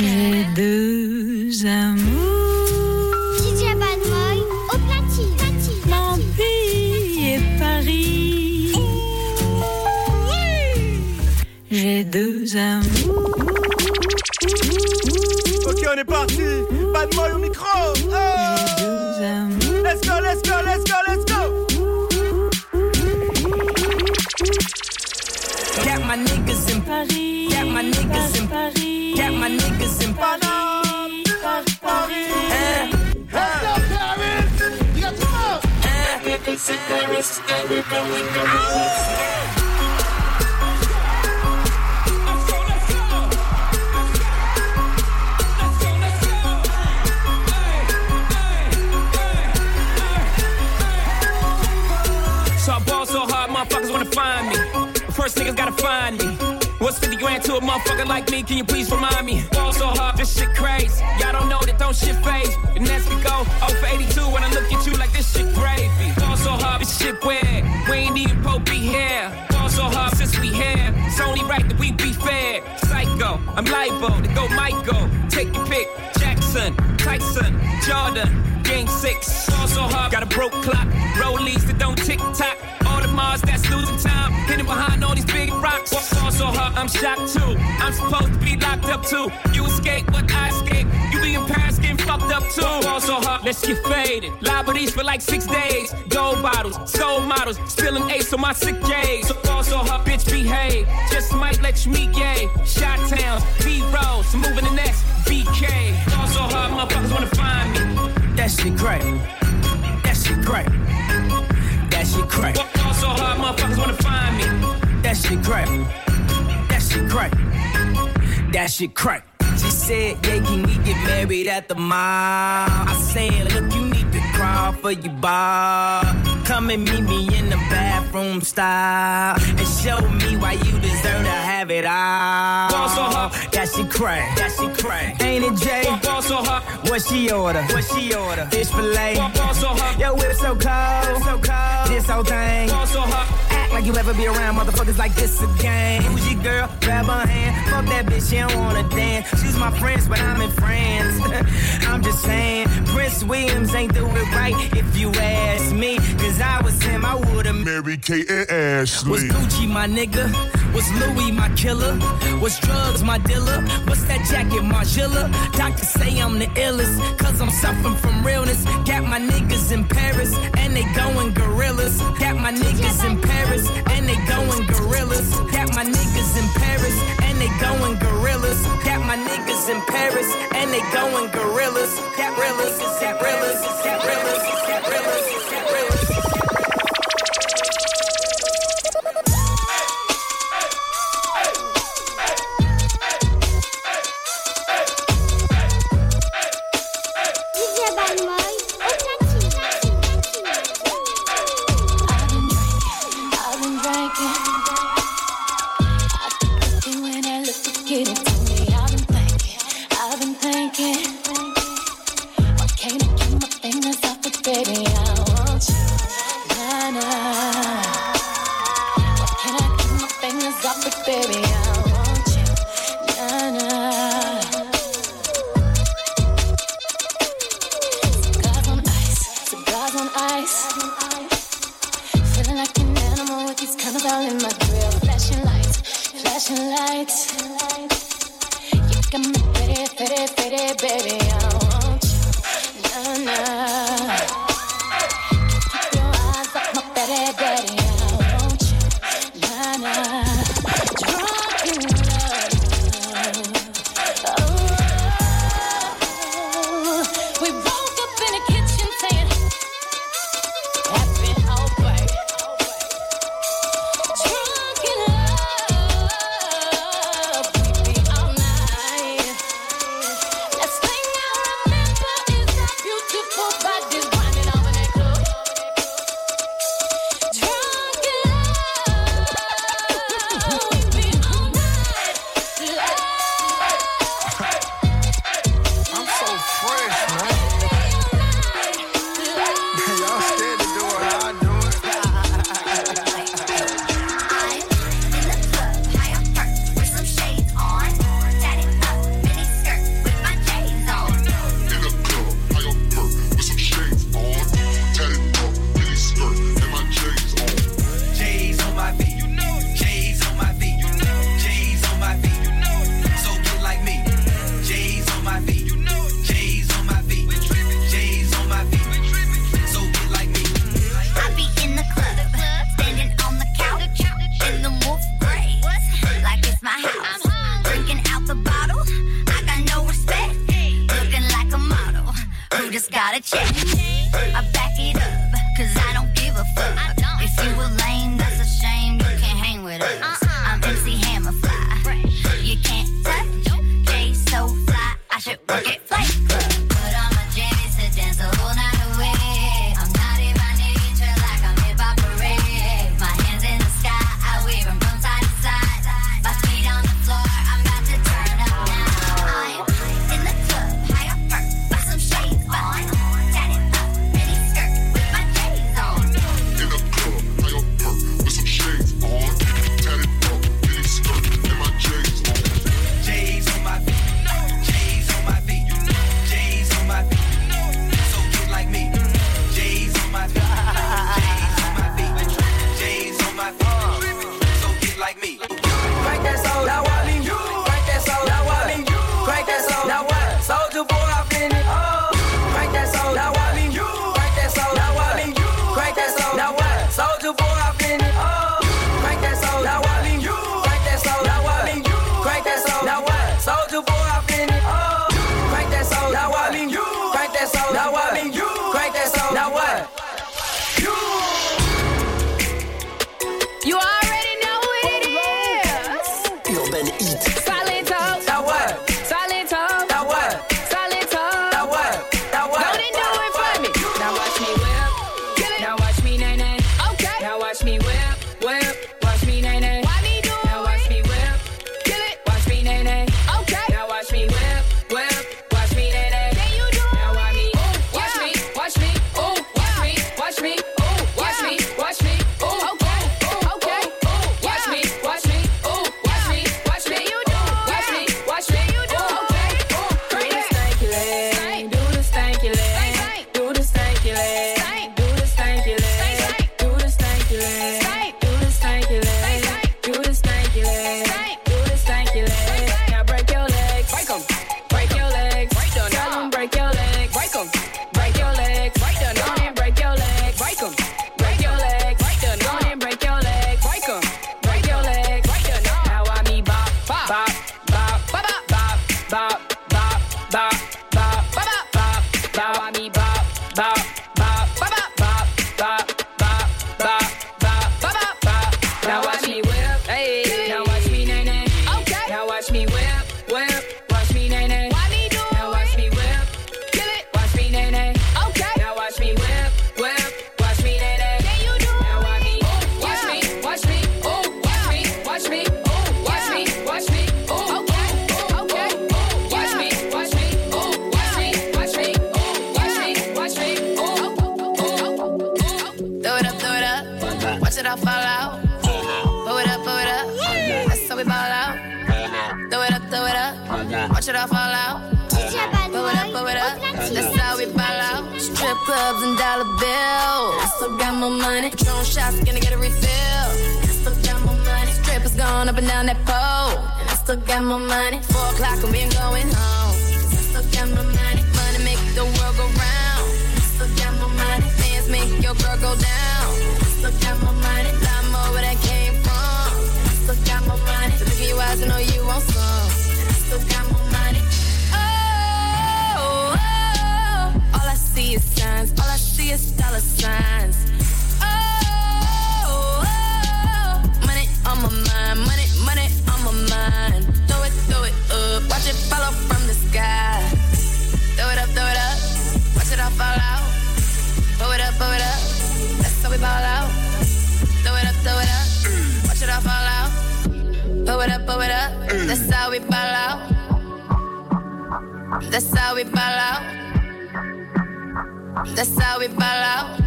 J'ai deux Can you please remind me? Ball so hard, this shit crazy. Y'all don't know that don't shit phase. And as we go, 0 for 82 when I look at you like this shit gravy. So hard, this shit weird. We ain't even Pope be here. Ball so hard since we here. It's only right that we be fair. Psycho, I'm libo to go Michael. Take your pick. Jackson, Tyson, Jordan. Game six, ball so hard, got a broke clock. Rollies that don't tick tock. Audemars that's losing time. Hidden behind all these big rocks. Ball so hard, I'm shocked too. I'm supposed to be locked up too. You escape, but I escape. You be in Paris getting fucked up too. Ball so hard, let's get faded. Le Meurice for like six days. Gold bottles, soul models, spilling ace on my sick days. So ball so hard, bitch behave. Just might let you meet shit great. That shit great. That shit great. She said, yeah, can we get married at the mall? I said, look, you need to crawl for your bar. Come and meet me in the bathroom style and show me why you deserve to have it all. Ball so hot, that shit crack, that shit crack. Ain't it Jay? Ball so hot, what she order? What she order? Fish fillet. Ball so hot, yo whip so cold, so cold. This whole thing. Ball so hard, act like you ever be around motherfuckers like this again. Who's your girl? Grab her hand, fuck that bitch, she don't wanna dance. She's my friends, but I'm in France. I'm just saying, Prince Williams ain't do it right if you ask me. Cause I was him, I would've Mary Kate and Ashley. was Gucci my nigga? Was Louis my killer? Was drugs my dealer? What's that jacket, Margiela? Doctors say I'm the illest, cause I'm suffering from realness. Got my niggas in Paris, and they going gorillas. Got my niggas in Paris, and they going gorillas. Got my niggas in Paris, and they going gorillas. Got my niggas in Paris, and they going gorillas. Gorillas, gorillas, gorillas, gorillas, gorillas. I've been drinking. I fall out. Throw it up, throw it up. That's how we ball out. Throw it up, throw it up. Watch it all fall out. Throw it up, throw it up. That's how we ball out. Strip clubs and dollar bills. I still got my money. Drone shots, gonna get a refill. I still got my money. Strippers going up and down that pole. And I still got my money. Four o'clock and we ain't going home. I still got my money. Money make the world go round. I still got my money. Fans make your girl go down. I still got my money. So look in your eyes, I know you want some. And I still got more money. Oh, oh, oh, all I see is signs. All I see is dollar signs. Pull it up, pull it up. Mm. That's how we ball out. That's how we ball out. That's how we ball out.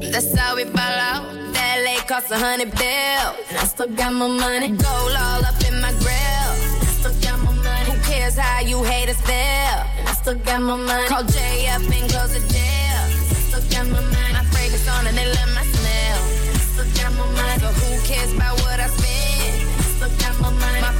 That's how we ball out. That late cost a hundred bills. And I still got my money. Gold all up in my grill. And I still got my money. Who cares how you haters feel? And I still got my money. Call Jay up and close the deal. I still got my money. My fragrance on and they love my cares about what I spend. Look at my money.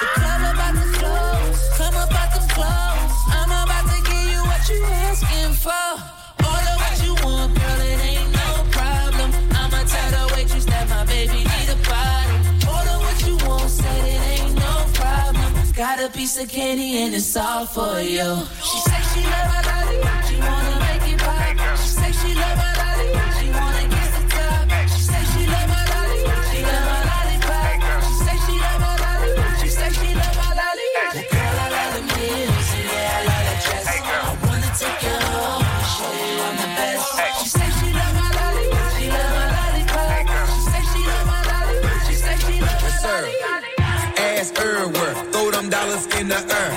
The club about to close. Come about them clothes. I'm about to give you what you asking for. Order what you want, girl. It ain't no problem. I'ma tell the waitress that my baby need a bottle. Order what you want, said it ain't no problem. Got a piece of candy and it's all for you. She say she love my body, she wanna Everywhere, throw them dollars in the air.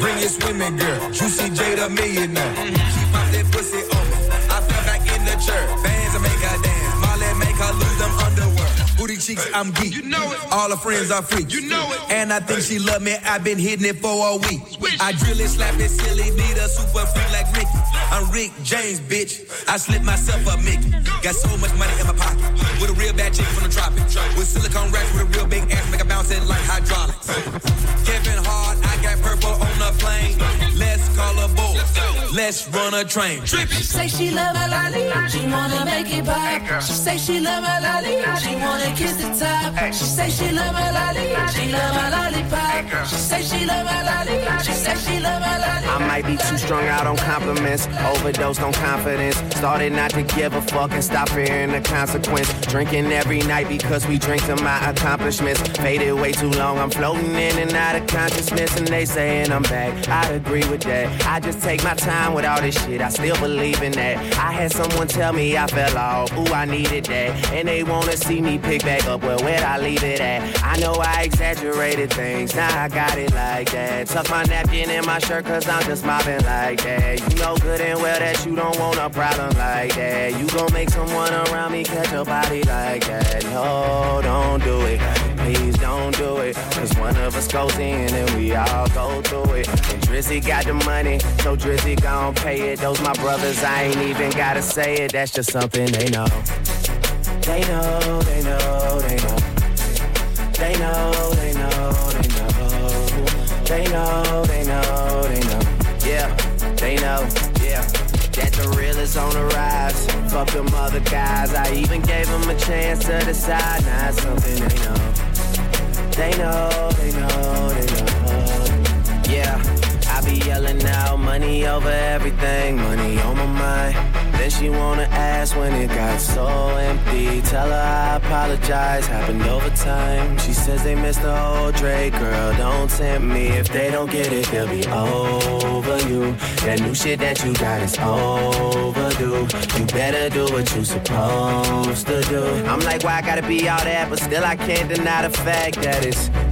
Bring your swimming girl, Juicy J the millionaire. She pop that pussy on me. I fell back in the chair. Fans make her dance, Molly make her lose them underwear. Booty cheeks, I'm geek. You know it. All her friends are freaks. You know it. And I think she love me. I've been hitting it for a week. I drill it, slap it, silly, need a super freak like Ricky. I'm Rick James, bitch. I slip myself up, Mickey. Got so much money in my pocket. With a real bad chick from the tropics. With silicone racks with a real big ass, it like hydraulics. Kevin Hart, I got purple on the plane. Let's call a bull. let's run a train. Trip She say she love my lolly, she wanna make it pop. She say she love my lolly, she wanna kiss the top. She say she love my lolly, she love my lollipop. She say she love my lolly, she say she love my lolly. I might be too strung out on compliments, overdosed on confidence. Started not to give a fuck and stop fearing the consequence. Drinking every night because we drink to my accomplishments. Faded way too long, I'm floating in and out of consciousness, and they saying I'm back. I agree with that. I just take my time with all this shit. I still believe in that. I had someone tell me I fell off. Ooh, I needed that. And they wanna see me pick back up. Well, where'd I leave it at? I know I exaggerated things. Now I got it like that. Tuck my napkin in my shirt cause I'm just mobbing like that. You know good and well that you don't want a problem like that. You gon' make someone around me catch a body like that. No, don't do it. Please don't do it. Cause one of us goes in and we all go through it. Drizzy got the money, so Drizzy gon' pay it. Those my brothers, I ain't even gotta say it. That's just something they know. They know, they know, they know. They know, they know, they know. They know, they know, they know. Yeah, they know, yeah. That the real is on the rise. Fuck them other guys. I even gave them a chance to decide. Now it's something they know. They know, they know, they know. Yelling out money over everything, money on my mind. Then she wanna ask when it got so empty. Tell her I apologize, happened over time. She says they missed the whole Drake, girl. Don't tempt me. If they don't get it, they'll be over you. That new shit that you got is overdue. You better do what you supposed to do. I'm like, why I gotta be all that? But still, I can't deny the fact that it's.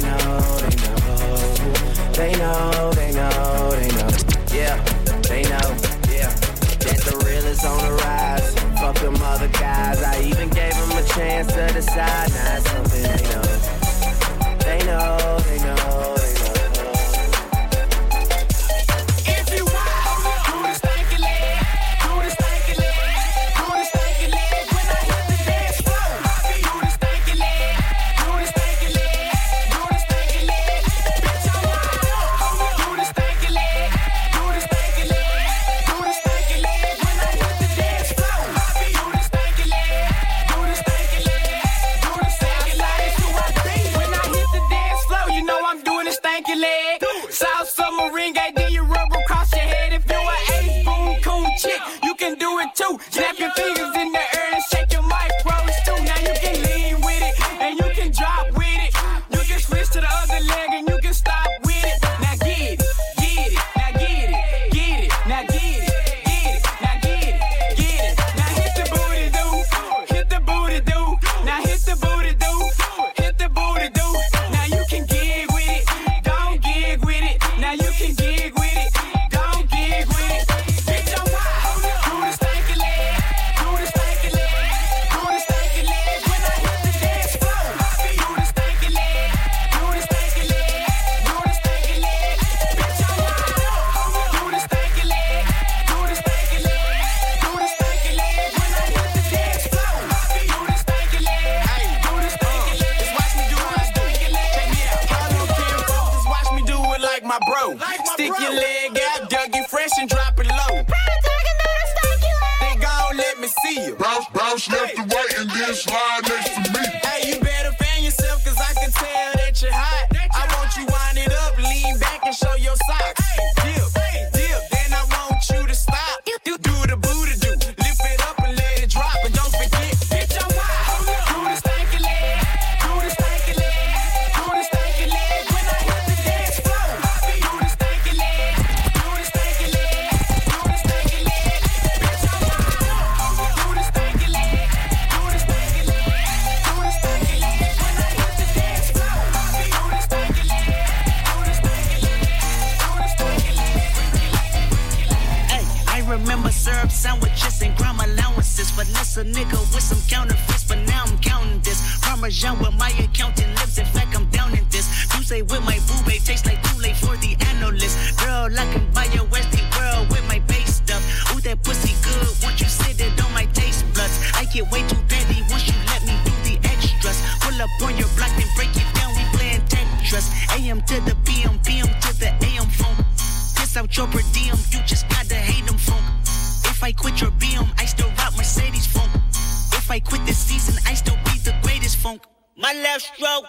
know. They know, they know, they know. Yeah, they know, yeah. That the real is on the rise. Fuck them other guys. I even gave them a chance to decide. Now it's something they know. They know, they know,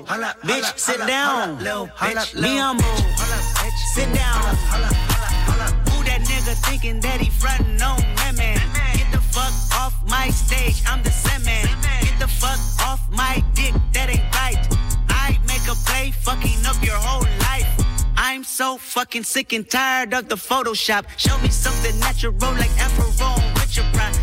Humble. Bitch, sit down. Be humble. Sit down. Who that nigga thinking that he frontin' on man? Get the fuck off my stage, I'm the Sandman. Get the fuck off my dick, that ain't right. I make a play, fucking up your whole life. I'm so fucking sick and tired of the Photoshop. Show me something natural like Afro with your pride.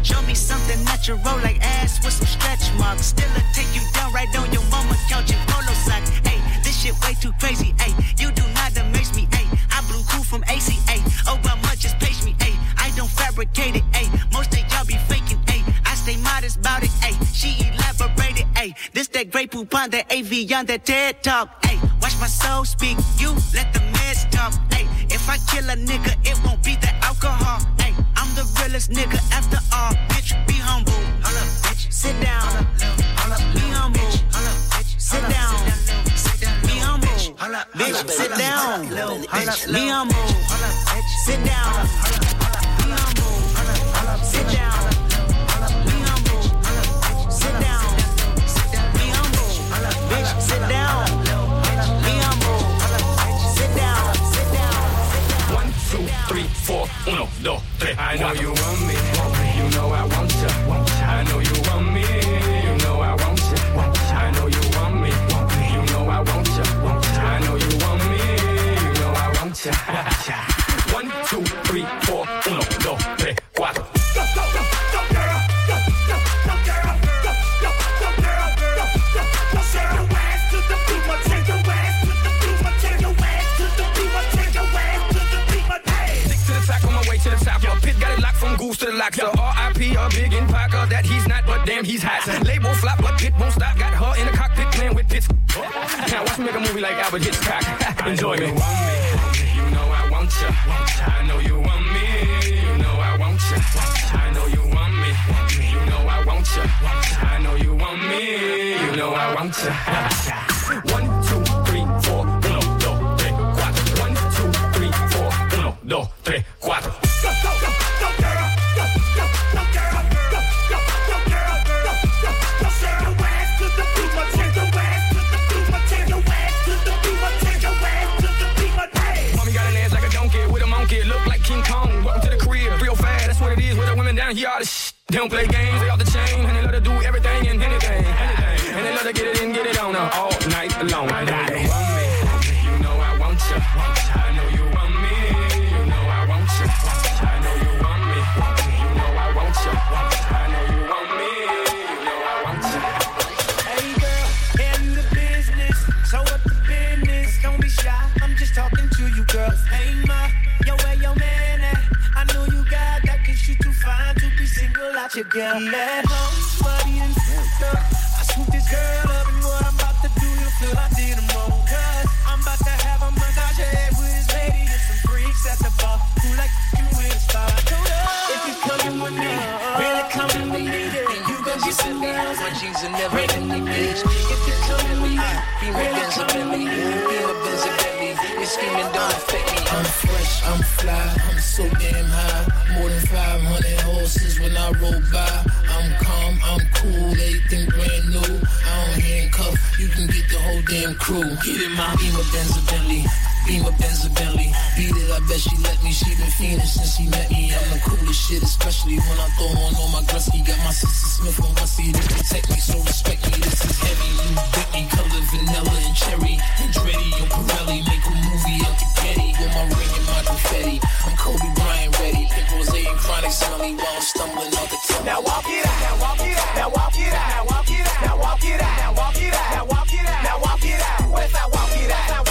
Show me something natural like ass with some stretch marks. Still I take you down right on your mama couch in polo socks. Hey, this shit way too crazy. Hey, you do not amaze me. Hey, I blew cool from ACA. Oh, but much just page me. Hey, I don't fabricate it. Hey, most of y'all be faking. Hey, I stay modest about it. Hey, she elaborated. Hey, this that Grey Poupon, that Evian that TED talk. Hey, watch my soul speak. You let the meds talk. Hey, if I kill a nigga, it won't be the alcohol. Hey, the realest nigga after all. Bitch, be humble. bitch. Sit down. Be humble. Sit down. Be humble. Bitch, sit down. Be humble. Sit down. Be humble. Sit down. Uno, dos, tres. I know you want me, you know I want ya. I know you want me, you know I want ya. I know you want me, you know I want ya. I know you want me, you know I want ya. to the. R.I.P. a big in Parker that he's not, but damn he's hot. Label flop, but Pit won't stop. Got her in the cockpit playing with Pits. Now watch me make a movie like Alfred Hitchcock. Enjoy me. You know I want ya. I know you want me. You know I want ya. I know you want me. You know I want ya. I know you want me. You know I want ya. they don't play games, the your girl. Home, but he done fucked up. I swooped this girl up and what I'm about to do, he'll feel I did him wrong. Cause I'm about to have a massage head with his lady and some freaks at the bar who like you with a star. If you coming with me, really coming with me, you gon' get some girls when she's in never in the beach. If you coming with me, be Benz or Bentley, be my Benz or Bentley. Your scheming don't affect me. I'm fresh, I'm fly, I'm so damn high. More than 500 horses when I roll by. I'm calm, I'm cool, everything brand new. I don't handcuff, you can get the whole damn crew. Get in my Beamer, Benz or beam. Beat it, I bet she let me. She been fiending since she met me. I'm the coolest shit, especially when I throw on all my Gretzky. Got my sister Smith on to protect me, so respect me. This is heavy. You bit me, color vanilla and cherry. Andretti Pirelli make a movie out the Getty with my ring and my confetti. I'm Kobe Bryant ready. Rose and chronic smelly while I'm stumbling out the. Now walk it out. Now walk it out. Now walk it out. Now walk it out. Now walk it out. Now walk it out. Now walk it out. Now walk it out.